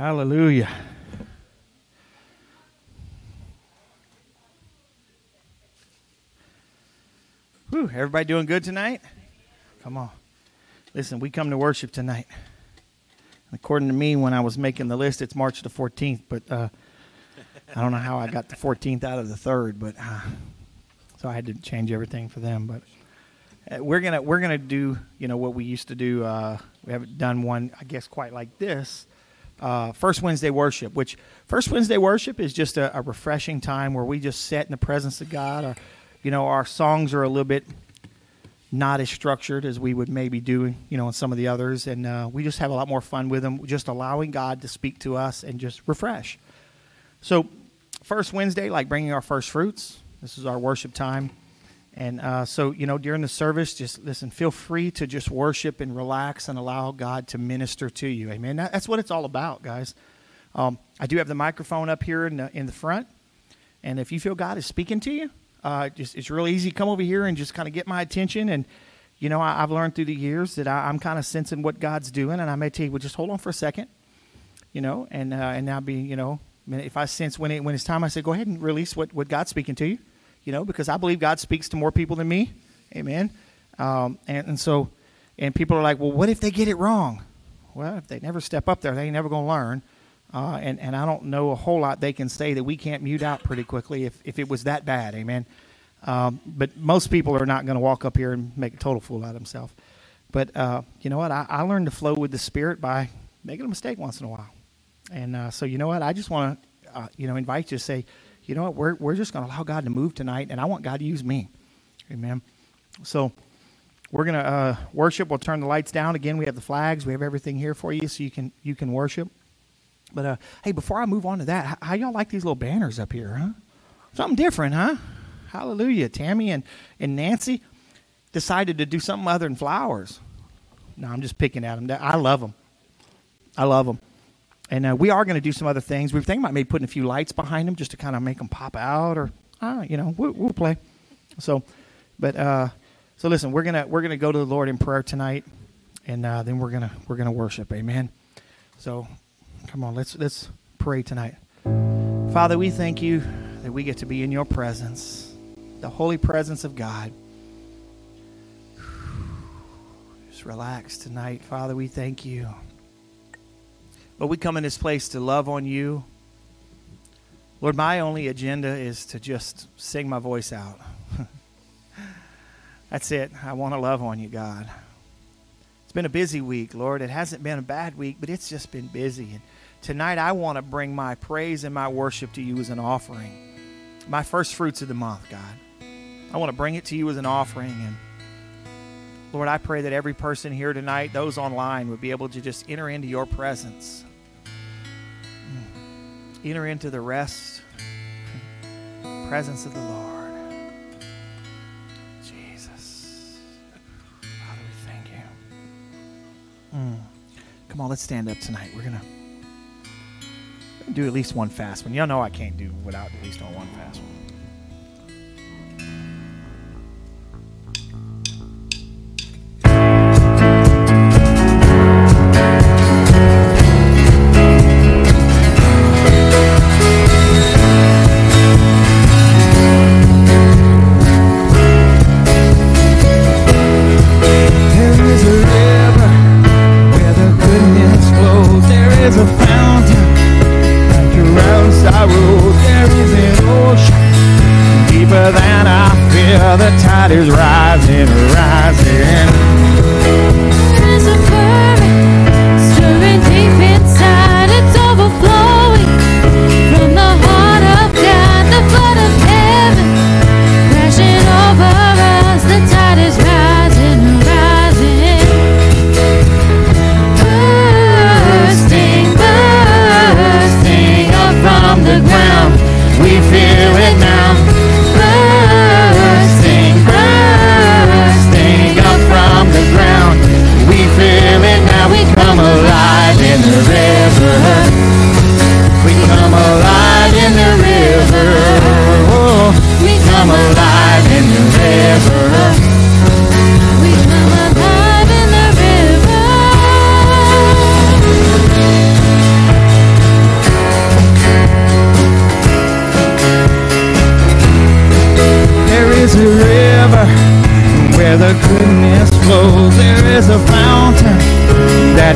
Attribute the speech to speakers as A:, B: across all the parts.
A: Hallelujah. Whew, everybody doing good tonight? Come on. Listen, we come to worship tonight. According to me, when I was making the list, it's March the 14th, but uh, I don't know how I got the 14th out of the 3rd, but uh, so I had to change everything for them. But uh, we're gonna we're gonna do you know what we used to do. Uh, we haven't done one, I guess, quite like this. Uh, First Wednesday worship, which First Wednesday worship is just a, a refreshing time where we just sit in the presence of God. Our, you know, our songs are a little bit not as structured as we would maybe do, you know, in some of the others, and uh, we just have a lot more fun with them. Just allowing God to speak to us and just refresh. So, first Wednesday, like bringing our first fruits. This is our worship time. And uh, so, you know, during the service, just listen, feel free to just worship and relax and allow God to minister to you. Amen. That, that's what it's all about, guys. Um, I do have the microphone up here in the, in the front. And if you feel God is speaking to you, uh, just it's really easy come over here and just kind of get my attention. And, you know, I, have learned through the years that I, am kind of sensing what God's doing. And I may tell you, well, just hold on for a second, you know, and, uh, and now be, you know, if I sense when, it, when it's time, I say, go ahead and release what, what God's speaking to you you know, because I believe God speaks to more people than me. Amen. Um, and, and so, and people are like, well, what if they get it wrong? Well, if they never step up there, they ain't never going to learn. Uh, and, and I don't know a whole lot they can say that we can't mute out pretty quickly if, if it was that bad. Amen. Um, but most people are not going to walk up here and make a total fool out of themselves. But uh, you know what? I, I, learned to flow with the Spirit by making a mistake once in a while. And uh, so, you know what? I just want to, uh, you know, invite you to say, you know what? We're, we're just going to allow God to move tonight, and I want God to use me. Amen. So we're going to uh, worship. We'll turn the lights down again. We have the flags. We have everything here for you, so you can you can worship. But uh, hey, before I move on to that, how, y'all like these little banners up here, huh? Something different, huh? Hallelujah. Tammy and, and Nancy decided to do something other than flowers. No, I'm just picking at them. I love them. I love them. And uh, we are going to do some other things. We are thinking about maybe putting a few lights behind them just to kind of make them pop out, or uh, you know, we'll, we'll, play. So, but uh, so listen, we're gonna we're gonna go to the Lord in prayer tonight, and uh, then we're gonna we're gonna worship. Amen. So, come on, let's let's pray tonight. Father, we thank you that we get to be in your presence, the holy presence of God. Just relax tonight, Father. We thank you. But we come in this place to love on you. Lord, my only agenda is to just sing my voice out. That's it. I want to love on you, God. It's been a busy week, Lord. It hasn't been a bad week, but it's just been busy. And tonight I want to bring my praise and my worship to you as an offering. My first fruits of the month, God. I want to bring it to you as an offering and Lord, I pray that every person here tonight, those online, would be able to just enter into your presence enter into the rest, presence of the Lord. Jesus. Father, we thank you. Mm. Come on, let's stand up tonight. We're going to do at least one fast one. Y'all know I can't do without at least on one fast one.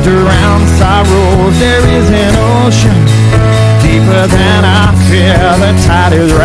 A: Drowns sorrows. There is an ocean deeper than I fear. The tide is rising,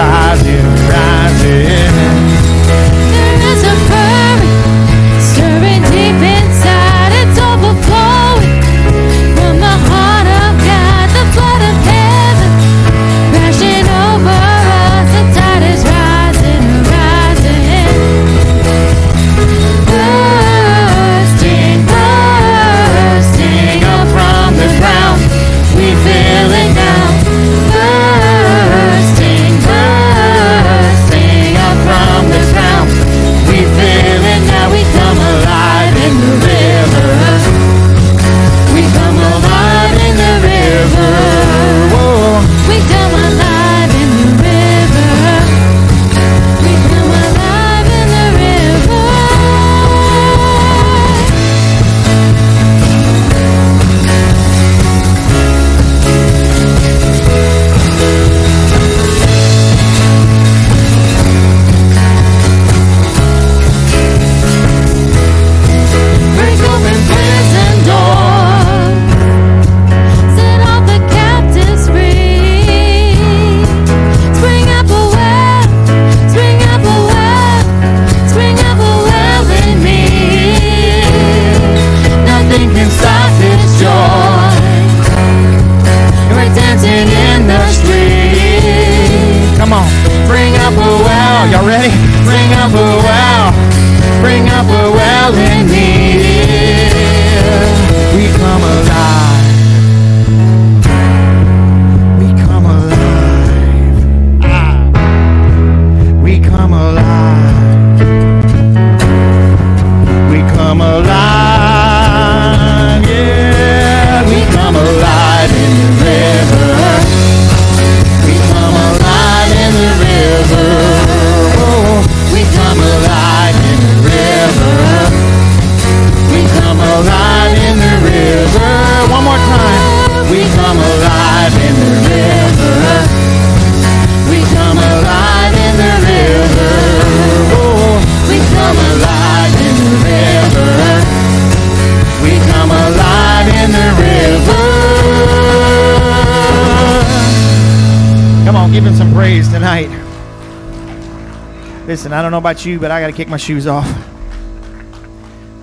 A: don't know about you, but I got to kick my shoes off.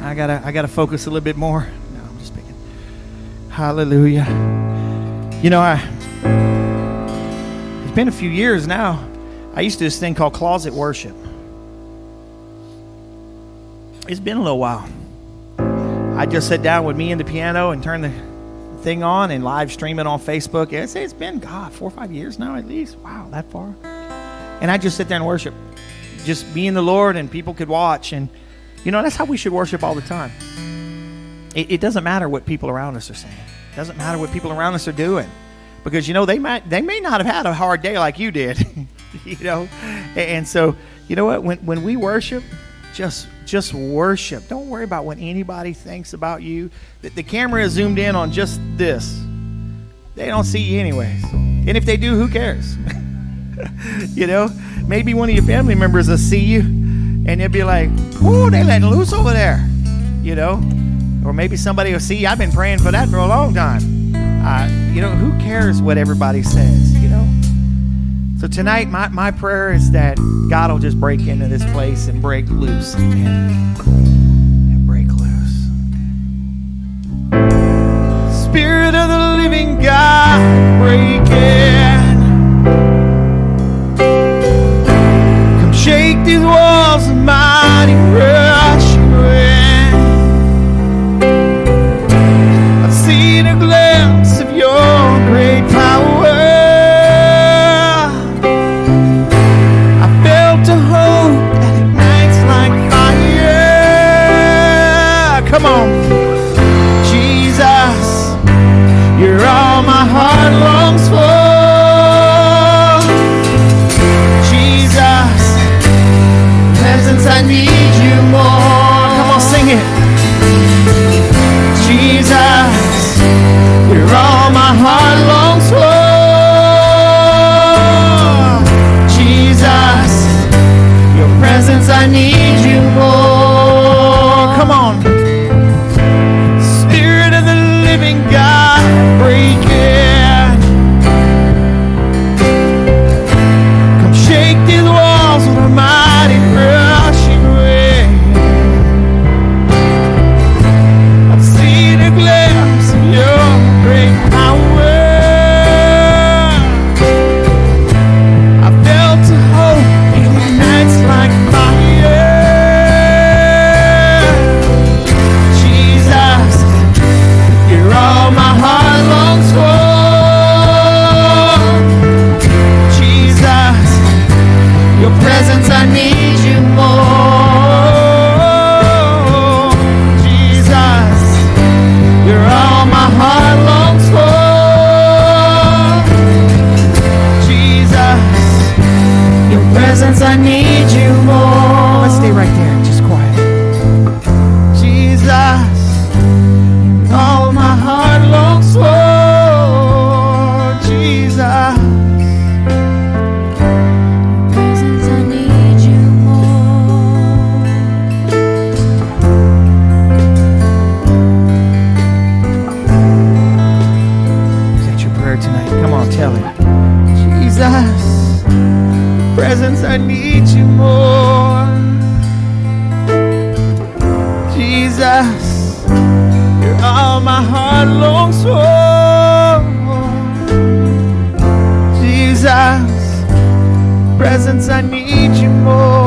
A: I gotta, I gotta focus a little bit more. No, I'm just picking. Hallelujah. You know, I. It's been a few years now. I used to do this thing called closet worship. It's been a little while. I just sit down with me and the piano and turn the thing on and live stream it on Facebook. It's, it's been, God, four or five years now at least. Wow, that far. And I just sit there and worship. Just me and the Lord, and people could watch. And, you know, that's how we should worship all the time. It, it doesn't matter what people around us are saying, it doesn't matter what people around us are doing. Because, you know, they might they may not have had a hard day like you did. you know? And so, you know what? When when we worship, just just worship. Don't worry about what anybody thinks about you. The, the camera is zoomed in on just this. They don't see you anyways. And if they do, who cares? you know, maybe one of your family members will see you and they'll be like, "Ooh, they letting loose over there," you know, or maybe somebody will see. I've been praying for that for a long time. Uh, you know, who cares what everybody says? You know. So tonight, my, my prayer is that God will just break into this place and break loose. And break loose. Spirit of the living God, break in. These walls of mighty rush in. I've seen a glimpse of your great power. Presence, I need you more.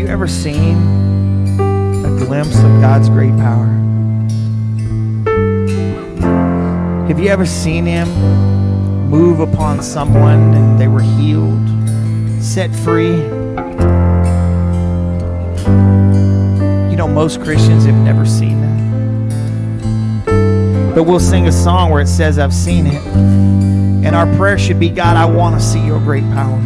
A: You ever seen a glimpse of God's great power? Have you ever seen Him move upon someone and they were healed, set free? You know, most Christians have never seen that. But we'll sing a song where it says, I've seen it. And our prayer should be God, I want to see your great power.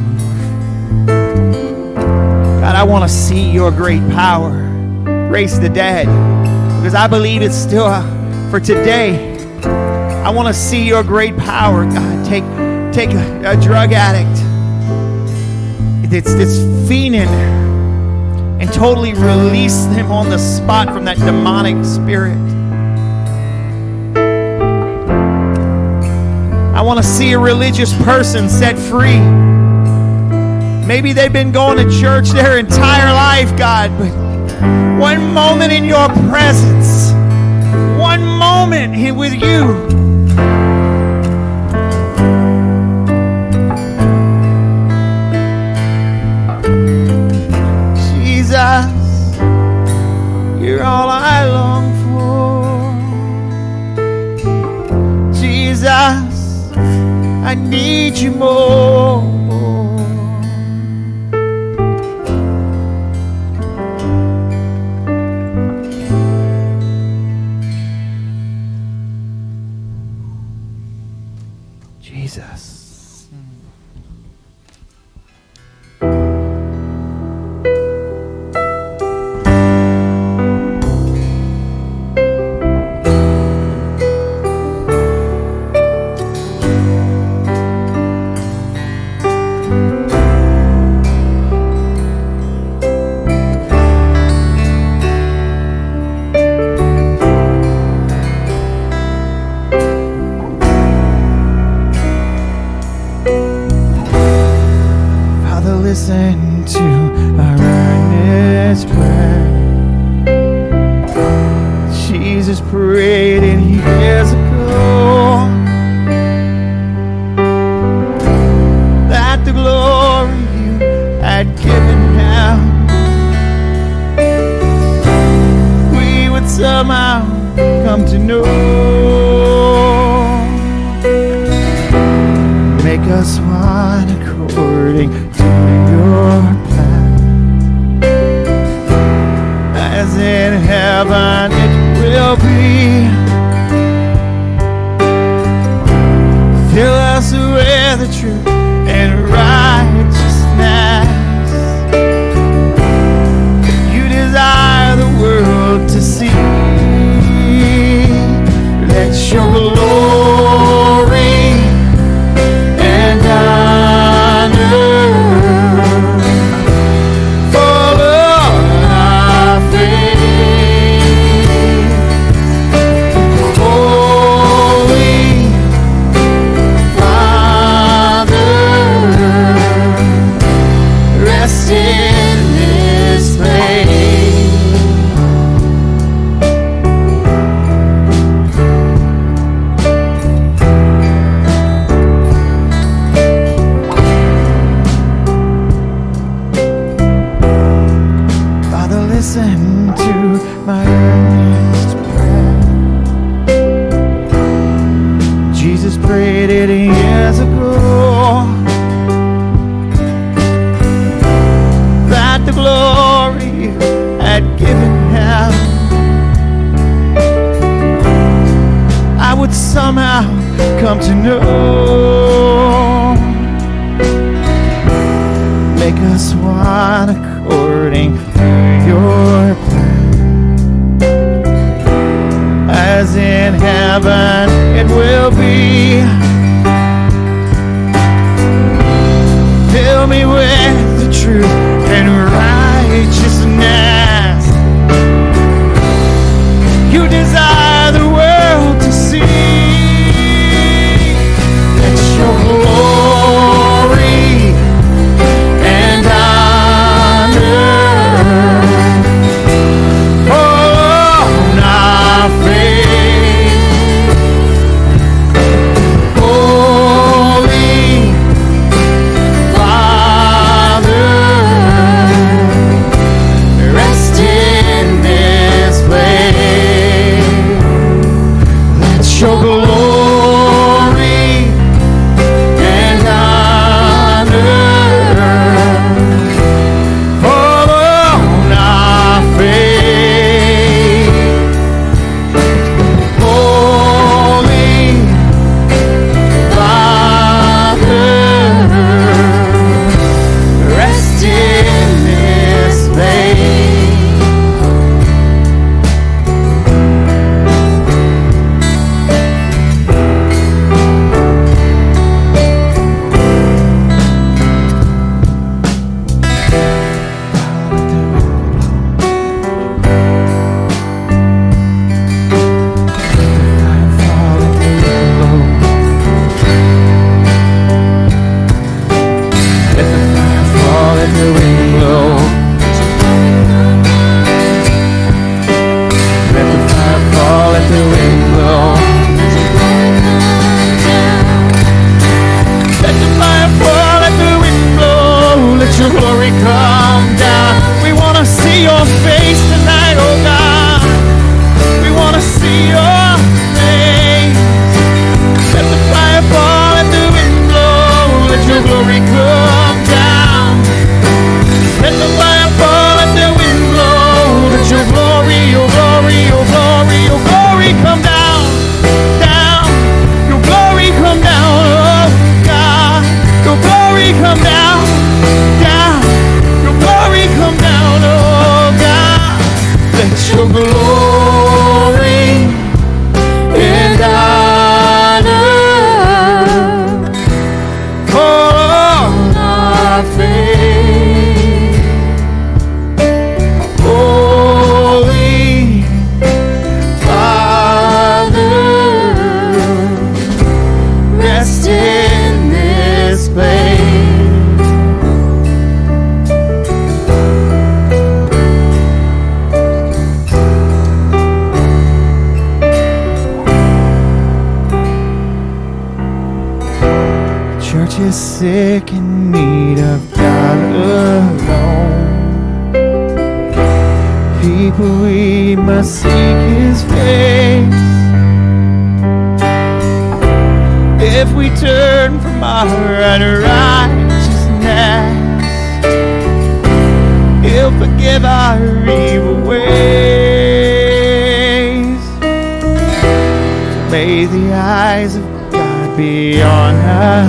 A: God, I want to see your great power raise the dead because I believe it's still uh, for today. I want to see your great power, God. Take, take a, a drug addict that's, that's fiending and totally release them on the spot from that demonic spirit. I want to see a religious person set free. Maybe they've been going to church their entire life, God, but one moment in your presence, one moment with you. Jesus, you're all I long for. Jesus, I need you more.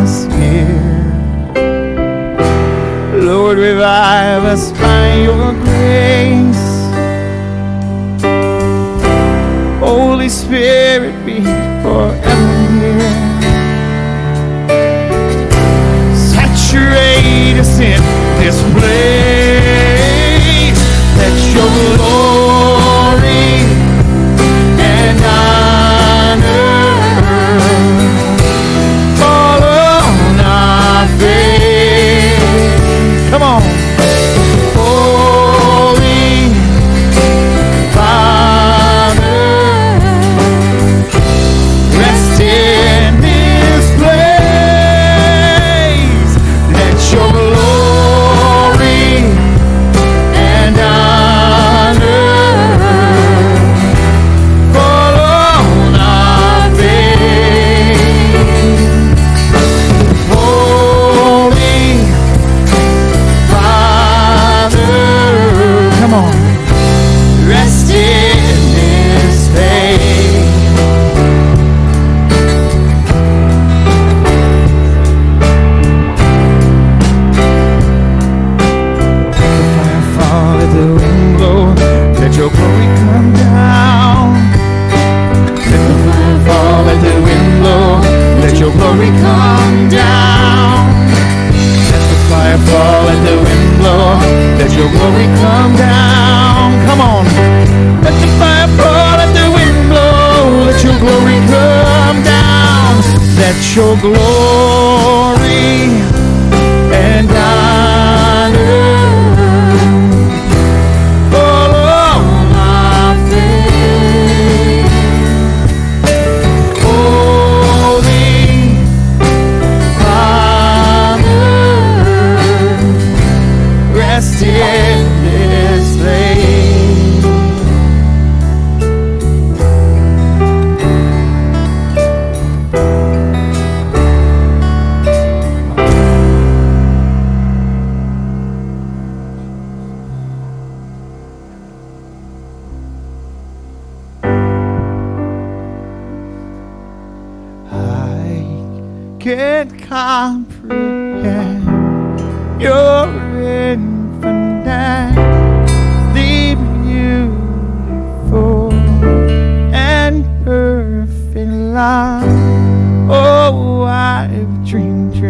A: us here. Lord, revive us by your grace. Holy Spirit, be forever here. Saturate us in this place.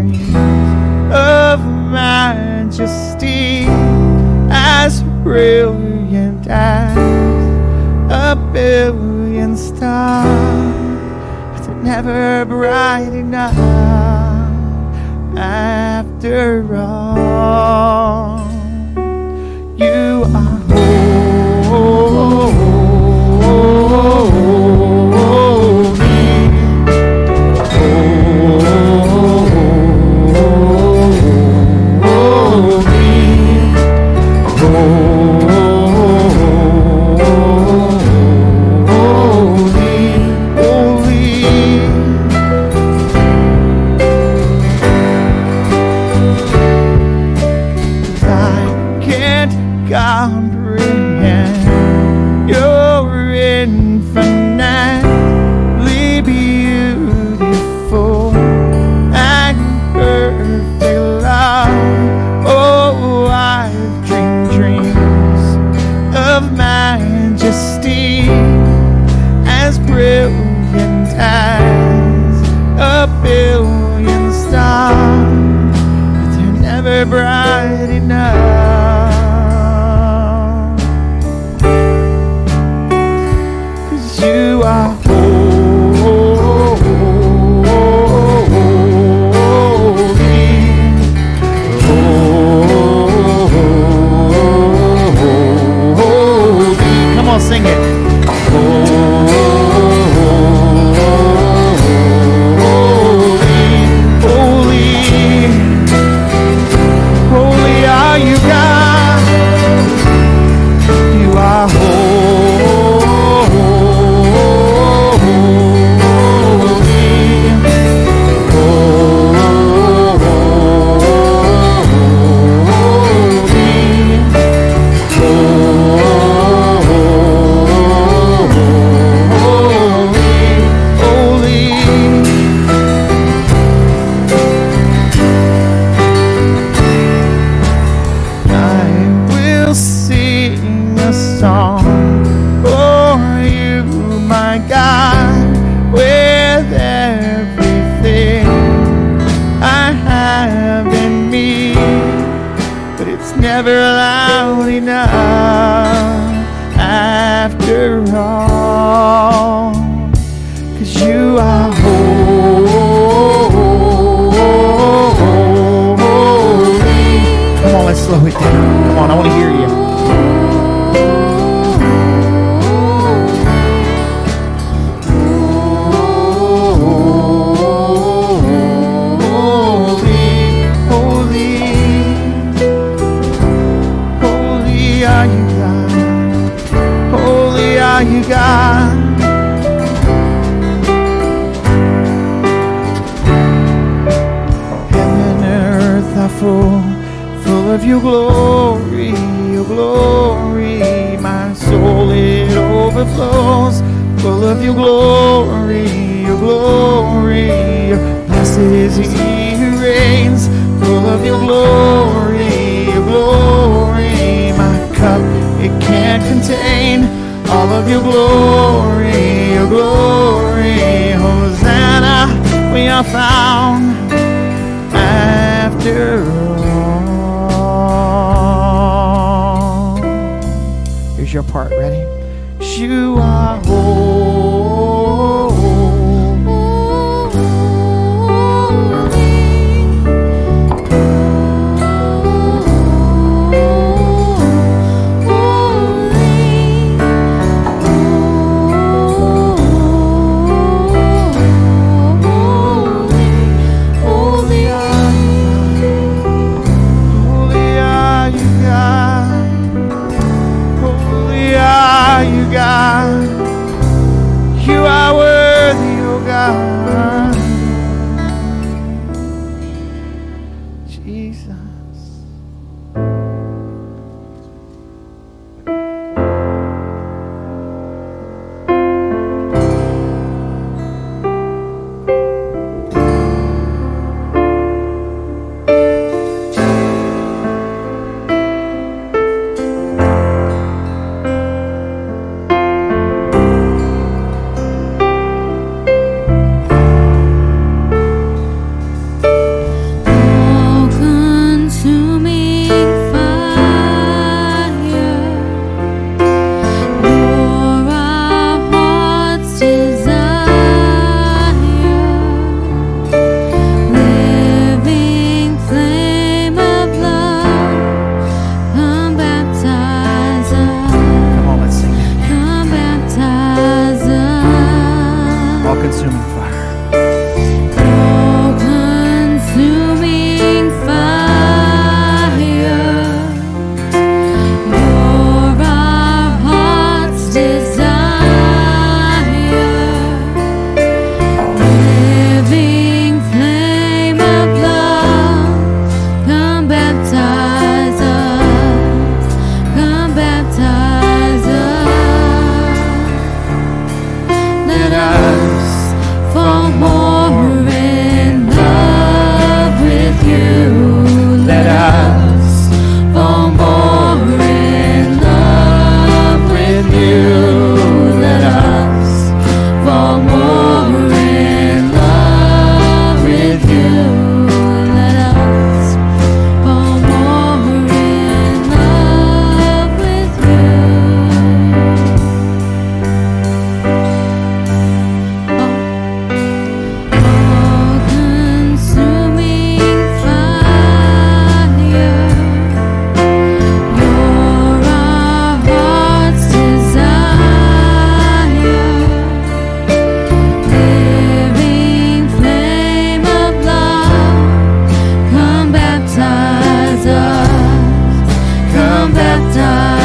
A: dreams of majesty as brilliant as a billion stars, but never bright enough after all. overflows, full of your glory, your glory. Blessed is he who reigns, full of your glory, your glory. My cup, it can't contain all of your glory, your glory. Hosanna, we are found after all.
B: Here's your part. Ready? You are holy.
A: Come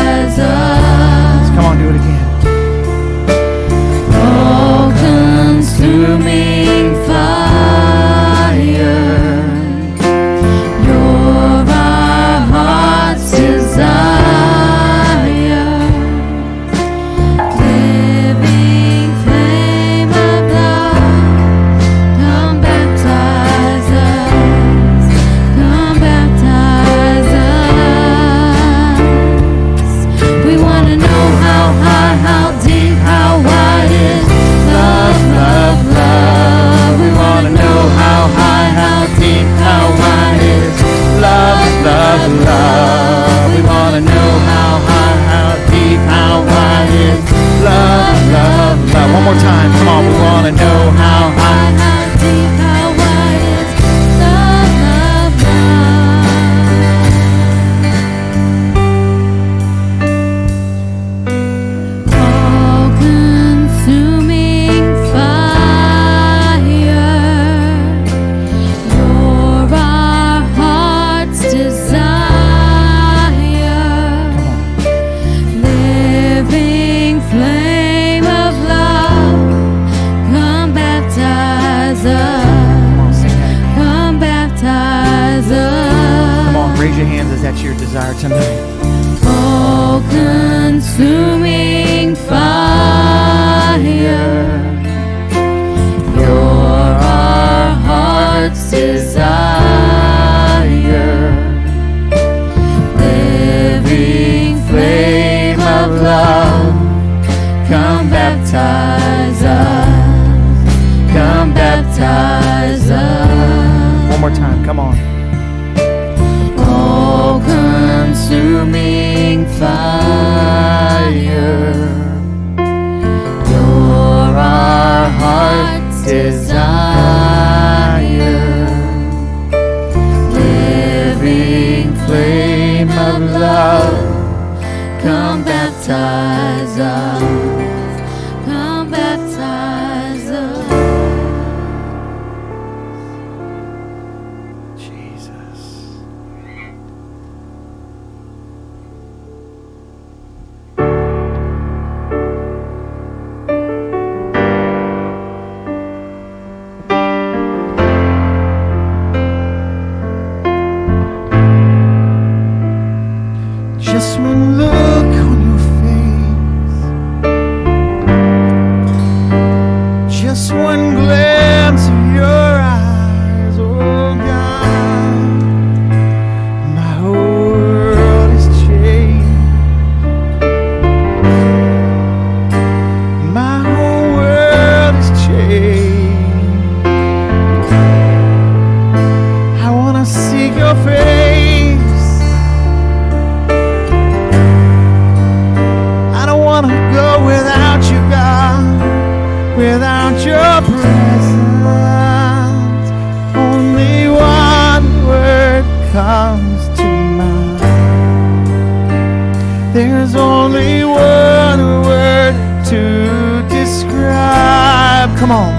A: There's only one word to describe. Come on.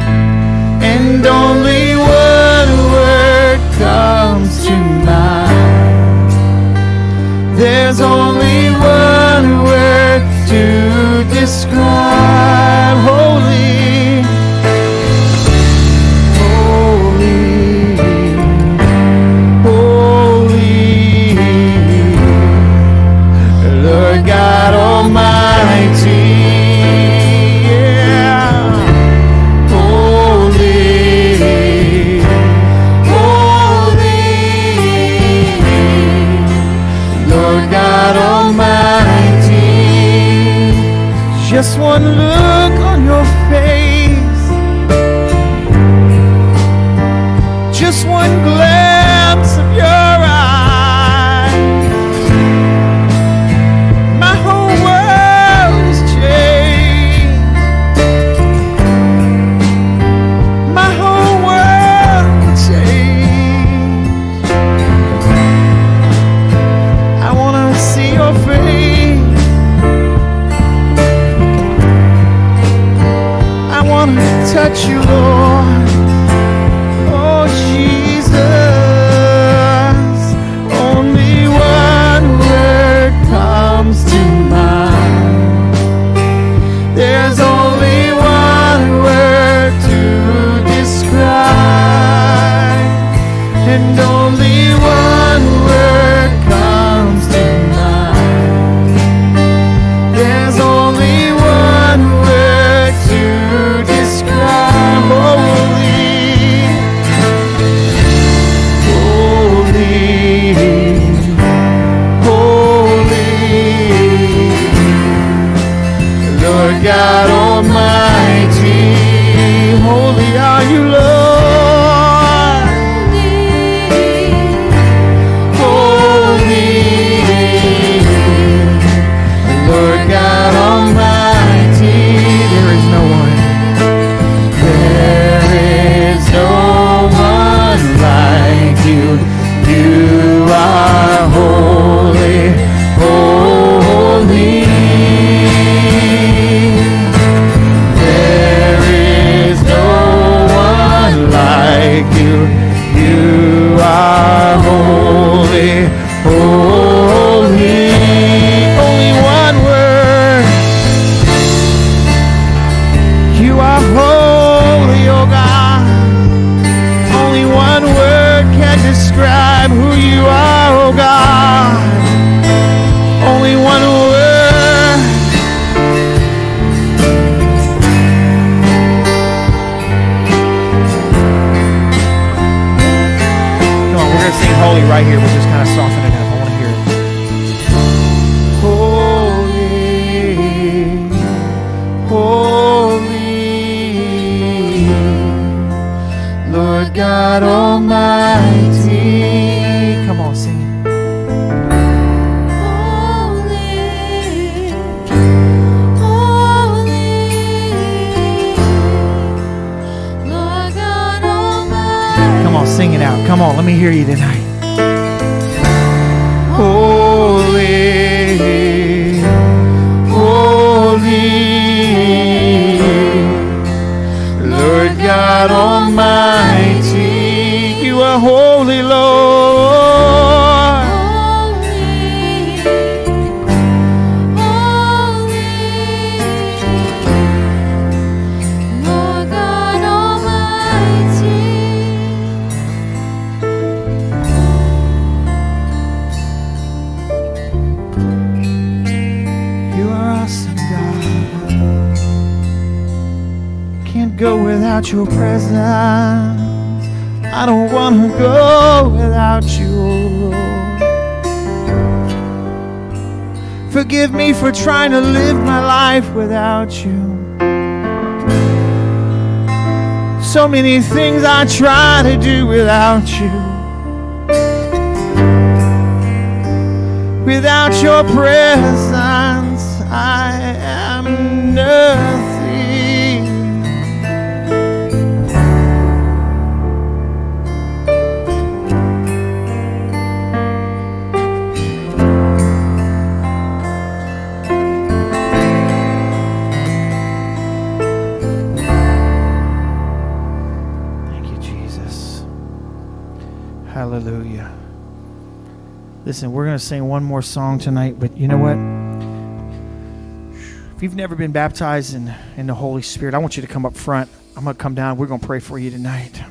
A: And only it out. Come on, let me hear you tonight. Holy, holy, Lord God Almighty, you are holy, Lord. Without your presence. I don't want to go without you. Forgive me for trying to live my life without you. So many things I try to do without you. Without your presence, I am nothing. Listen, we're going to sing one more song tonight, but you know what? If you've never been baptized in, in the Holy Spirit, I want you to come up front. I'm going to come down. We're going to pray for you tonight.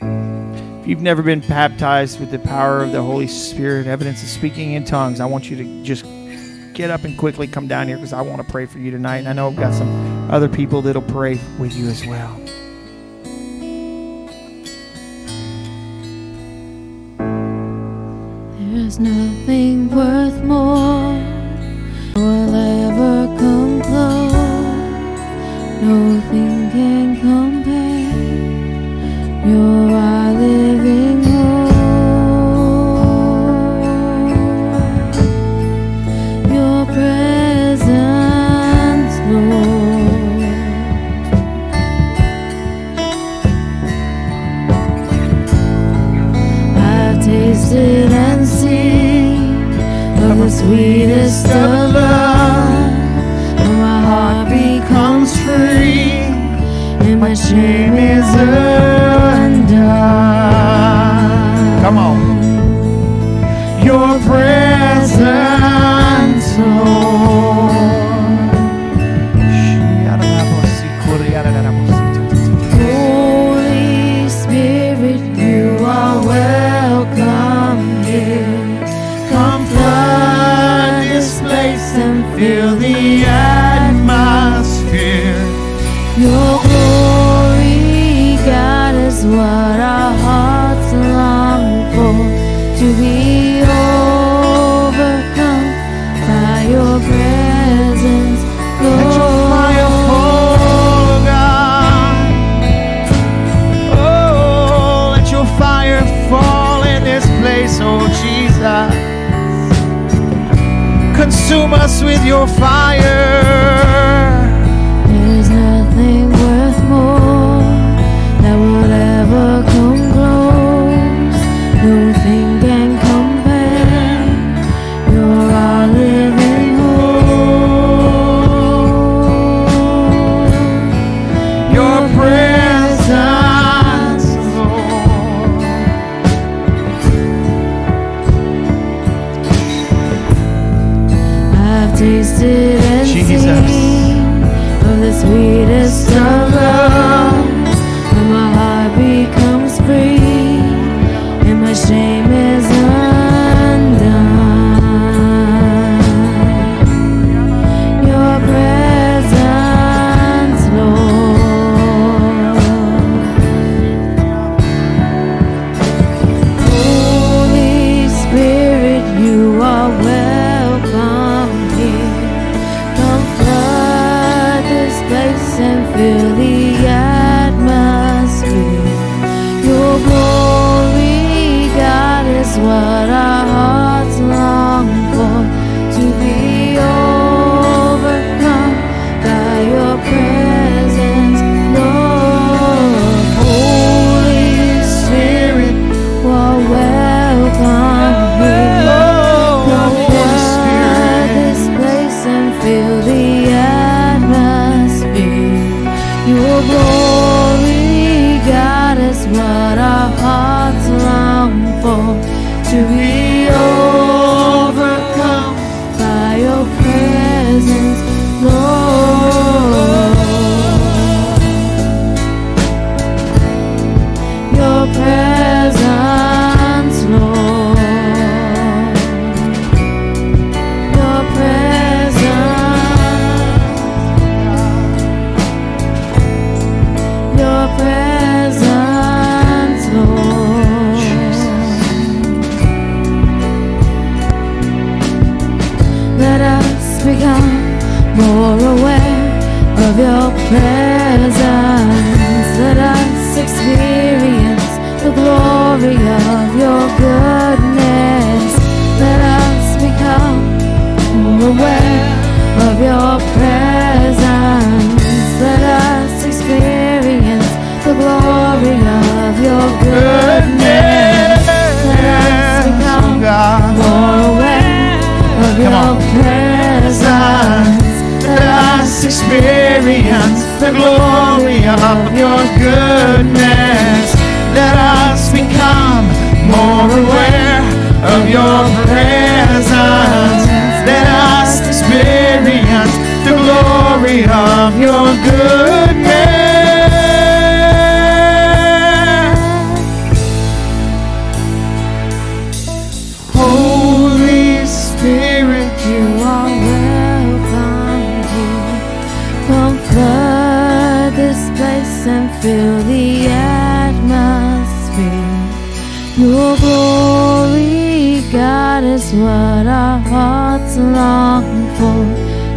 A: If you've never been baptized with the power of the Holy Spirit, evidence of speaking in tongues, I want you to just get up and quickly come down here because I want to pray for you tonight. And I know I've got some other people that'll pray with you as well.
B: There's nothing worth more will ever come close. Nothing can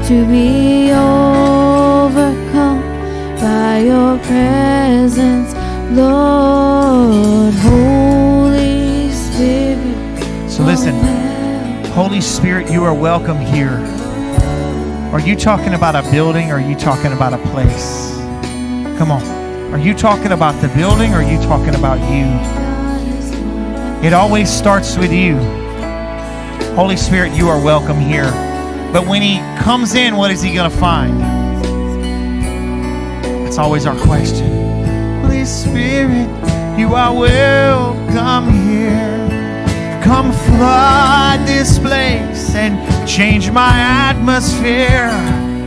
B: To be overcome by your presence, Lord. Holy Spirit.
A: So listen. Holy Spirit, you are welcome here. Are you talking about a building or are you talking about a place? Come on. Are you talking about the building or are you talking about you? It always starts with you. Holy Spirit, you are welcome here. But when He comes in, what is He going to find? That's always our question. Holy Spirit, you are welcome here. Come flood this place and change my atmosphere.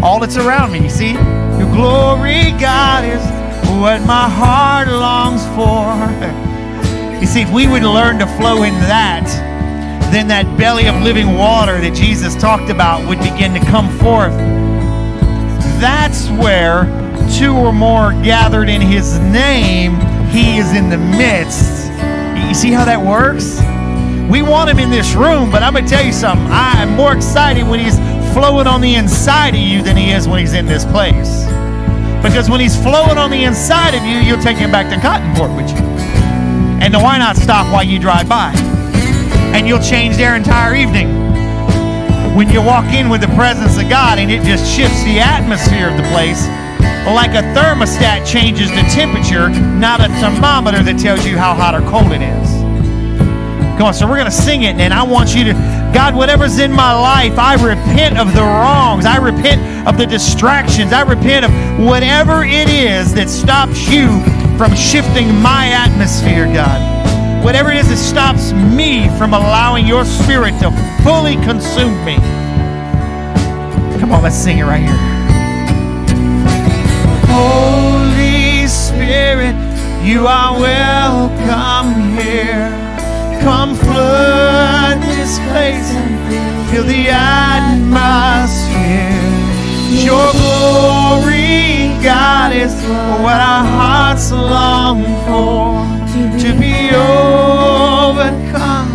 A: All that's around me, you see? Your glory, God, is what my heart longs for. You see, if we would learn to flow in that, then that belly of living water that Jesus talked about would begin to come forth. That's where two or more gathered in his name, he is in the midst. You see how that works? We want him in this room, but I'm going to tell you something. I am more excited when he's flowing on the inside of you than he is when he's in this place. Because when he's flowing on the inside of you, you'll take him back to Cottonport with you. And why not stop while you drive by? And you'll change their entire evening. When you walk in with the presence of God and it just shifts the atmosphere of the place, like a thermostat changes the temperature, not a thermometer that tells you how hot or cold it is. Come on, so we're going to sing it, and I want you to, God, whatever's in my life, I repent of the wrongs. I repent of the distractions. I repent of whatever it is that stops you from shifting my atmosphere, God. Whatever it is that stops me from allowing your spirit to fully consume me. Come on, let's sing it right here. Holy Spirit, you are welcome here. Come flood this place and fill the atmosphere. Your glory, God, is what our hearts long for. To be overcome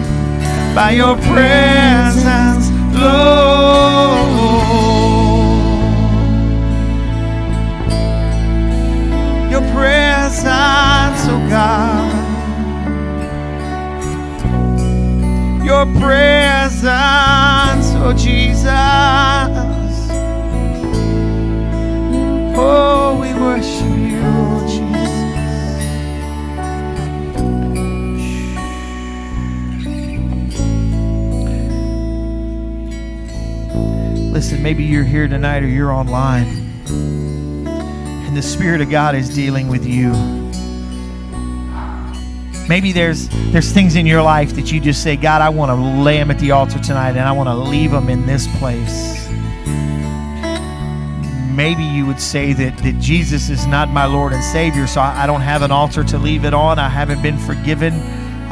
A: by your presence, Lord. Your presence, oh God. Your presence, oh Jesus. Oh, we worship Listen, maybe you're here tonight or you're online, and the Spirit of God is dealing with you. Maybe there's there's things in your life that you just say, God, I want to lay them at the altar tonight, and I want to leave them in this place. Maybe you would say that, that Jesus is not my Lord and Savior, so I, I don't have an altar to leave it on. I haven't been forgiven.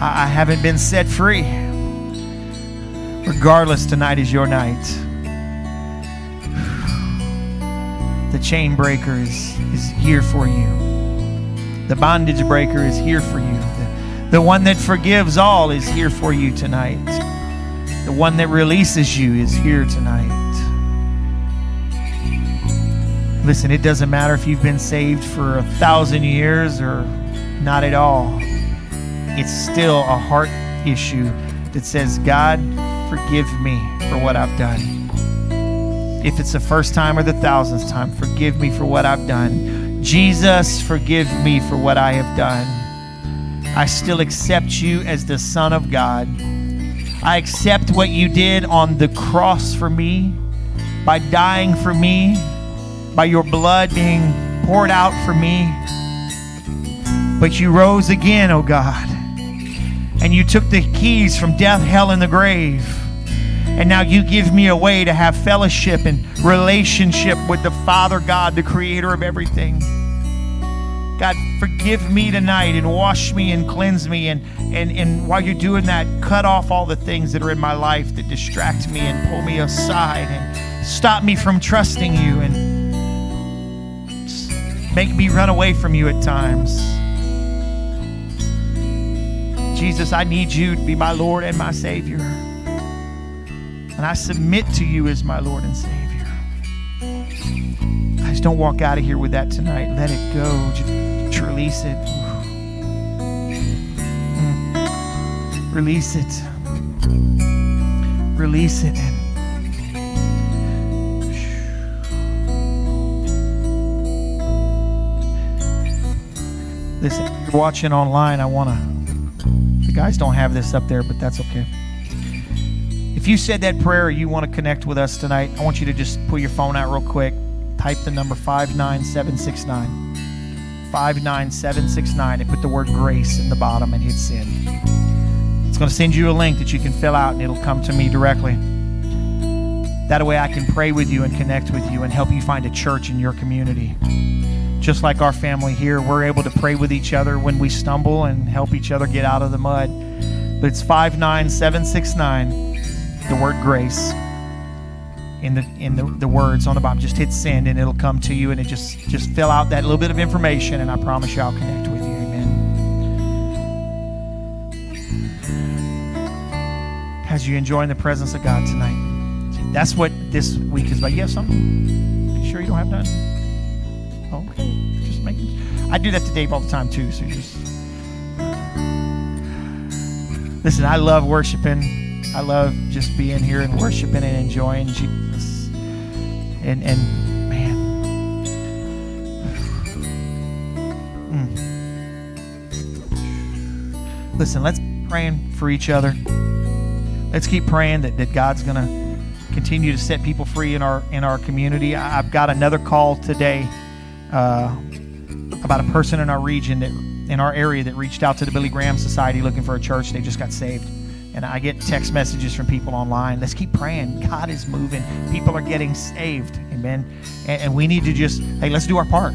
A: I, I haven't been set free. Regardless, tonight is your night. The chain breaker is, is here for you. The bondage breaker is here for you. The, the one that forgives all is here for you tonight. The one that releases you is here tonight. Listen, it doesn't matter if you've been saved for a thousand years or not at all. It's still a heart issue that says, God, forgive me for what I've done. If it's the first time or the thousandth time, forgive me for what I've done. Jesus, forgive me for what I have done. I still accept you as the Son of God. I accept what you did on the cross for me by dying for me, by your blood being poured out for me. But you rose again, oh God, and you took the keys from death, hell, and the grave. And now you give me a way to have fellowship and relationship with the Father God, the creator of everything. God, forgive me tonight and wash me and cleanse me. And, and, and while you're doing that, cut off all the things that are in my life that distract me and pull me aside and stop me from trusting you and make me run away from you at times. Jesus, I need you to be my Lord and my Savior. And I submit to you as my Lord and Savior. Guys, don't walk out of here with that tonight. Let it go. Just, just release it. Mm. Release it. Release it. Listen, if you're watching online, I want to. The guys don't have this up there, but that's okay. If you said that prayer or you want to connect with us tonight, I want you to just pull your phone out real quick. Type the number 59769. 59769 and put the word grace in the bottom and hit send. It's going to send you a link that you can fill out and it'll come to me directly. That way I can pray with you and connect with you and help you find a church in your community. Just like our family here, we're able to pray with each other when we stumble and help each other get out of the mud. But it's 59769 the word grace in the in the, the words on the bottom. Just hit send and it'll come to you and it just just fill out that little bit of information and I promise you I'll connect with you. Amen. As you enjoying the presence of God tonight. That's what this week is about. You have something? You sure you don't have none? Okay. Just making I do that to Dave all the time too, so just Listen, I love worshiping. I love just being here and worshiping and enjoying Jesus. And and man, Mm. listen. Let's keep praying for each other. Let's keep praying that, that God's gonna continue to set people free in our in our community. I, I've got another call today uh, about a person in our region that in our area that reached out to the Billy Graham Society looking for a church. They just got saved. And I get text messages from people online. Let's keep praying. God is moving. People are getting saved. Amen. And, and we need to just, hey, let's do our part.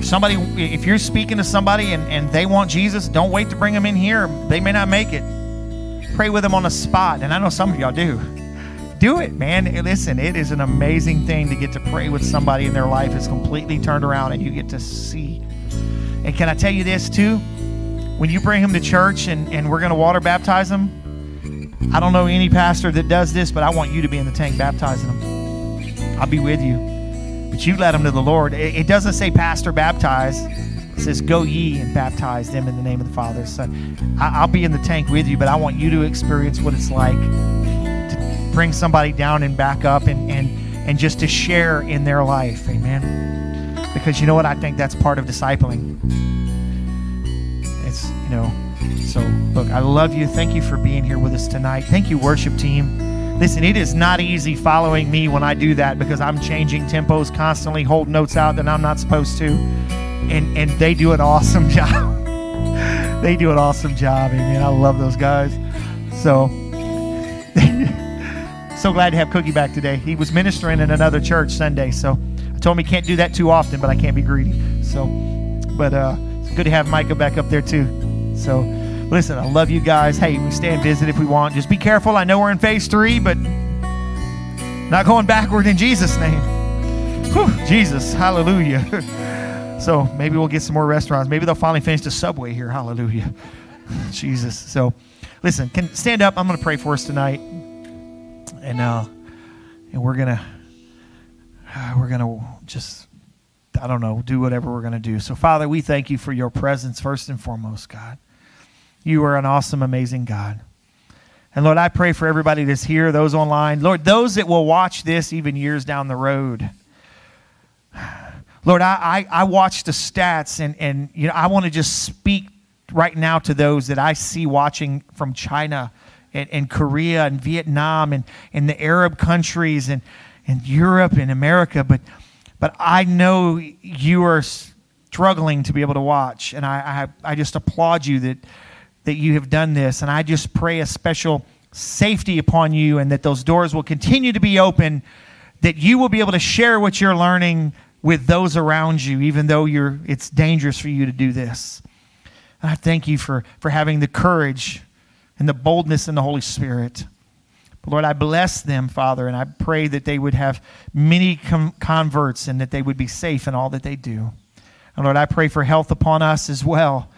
A: If somebody, if you're speaking to somebody and, and they want Jesus, don't wait to bring them in here. They may not make it. Pray with them on the spot. And I know some of y'all do. Do it, man. Listen, it is an amazing thing to get to pray with somebody and their life is completely turned around and you get to see. And can I tell you this too? When you bring him to church and, and we're going to water baptize him, I don't know any pastor that does this, but I want you to be in the tank baptizing him. I'll be with you. But you let him to the Lord. It, it doesn't say pastor baptize. It says go ye and baptize them in the name of the Father, Son. I, I'll be in the tank with you, but I want you to experience what it's like to bring somebody down and back up and, and, and just to share in their life. Amen. Because you know what? I think that's part of discipling know. So look i love you. Thank you for being here with us tonight. Thank you worship team. Listen it is not easy following me when i do that because i'm changing tempos constantly hold notes out that i'm not supposed to. And and they do an awesome job. They do an awesome job amen. I love those guys. So so glad to have cookie back today. He was ministering in another church sunday so i told him he can't do that too often but i can't be greedy. So but uh it's good to have Micah back up there too. So, listen, I love you guys. Hey, we stay and visit if we want. Just be careful. I know we're in phase three, but not going backward in Jesus' name. Whew, Jesus, hallelujah. so maybe we'll get some more restaurants. Maybe they'll finally finish the subway here. Hallelujah. Jesus. So, listen, can stand up. I'm going to pray for us tonight, and uh, and we're gonna we're going to just, I don't know, do whatever we're going to do. So, Father, we thank you for your presence first and foremost, God. You are an awesome, amazing God. And Lord, I pray for everybody that's here, those online, Lord, those that will watch this even years down the road. Lord, I, I, I watch the stats and, and you know I want to just speak right now to those that I see watching from China and, and Korea and Vietnam and, and the Arab countries and, and Europe and America, but but I know you are struggling to be able to watch, and I, I, I just applaud you that that you have done this, and I just pray a special safety upon you, and that those doors will continue to be open, that you will be able to share what you're learning with those around you, even though you're it's dangerous for you to do this. And I thank you for, for having the courage and the boldness in the Holy Spirit. But Lord, I bless them, Father, and I pray that they would have many com- converts and that they would be safe in all that they do. And Lord, I pray for health upon us as well.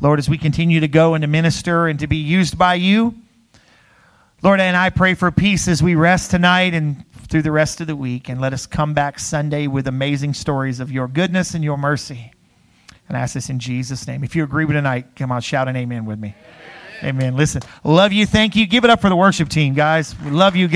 A: Lord, as we continue to go and to minister and to be used by you. Lord, and I pray for peace as we rest tonight and through the rest of the week. And let us come back Sunday with amazing stories of your goodness and your mercy. And I ask this in Jesus' name. If you agree with tonight, come on, shout an amen with me. Amen. Amen. Listen, love you. Thank you. Give it up for the worship team, guys. We love you guys.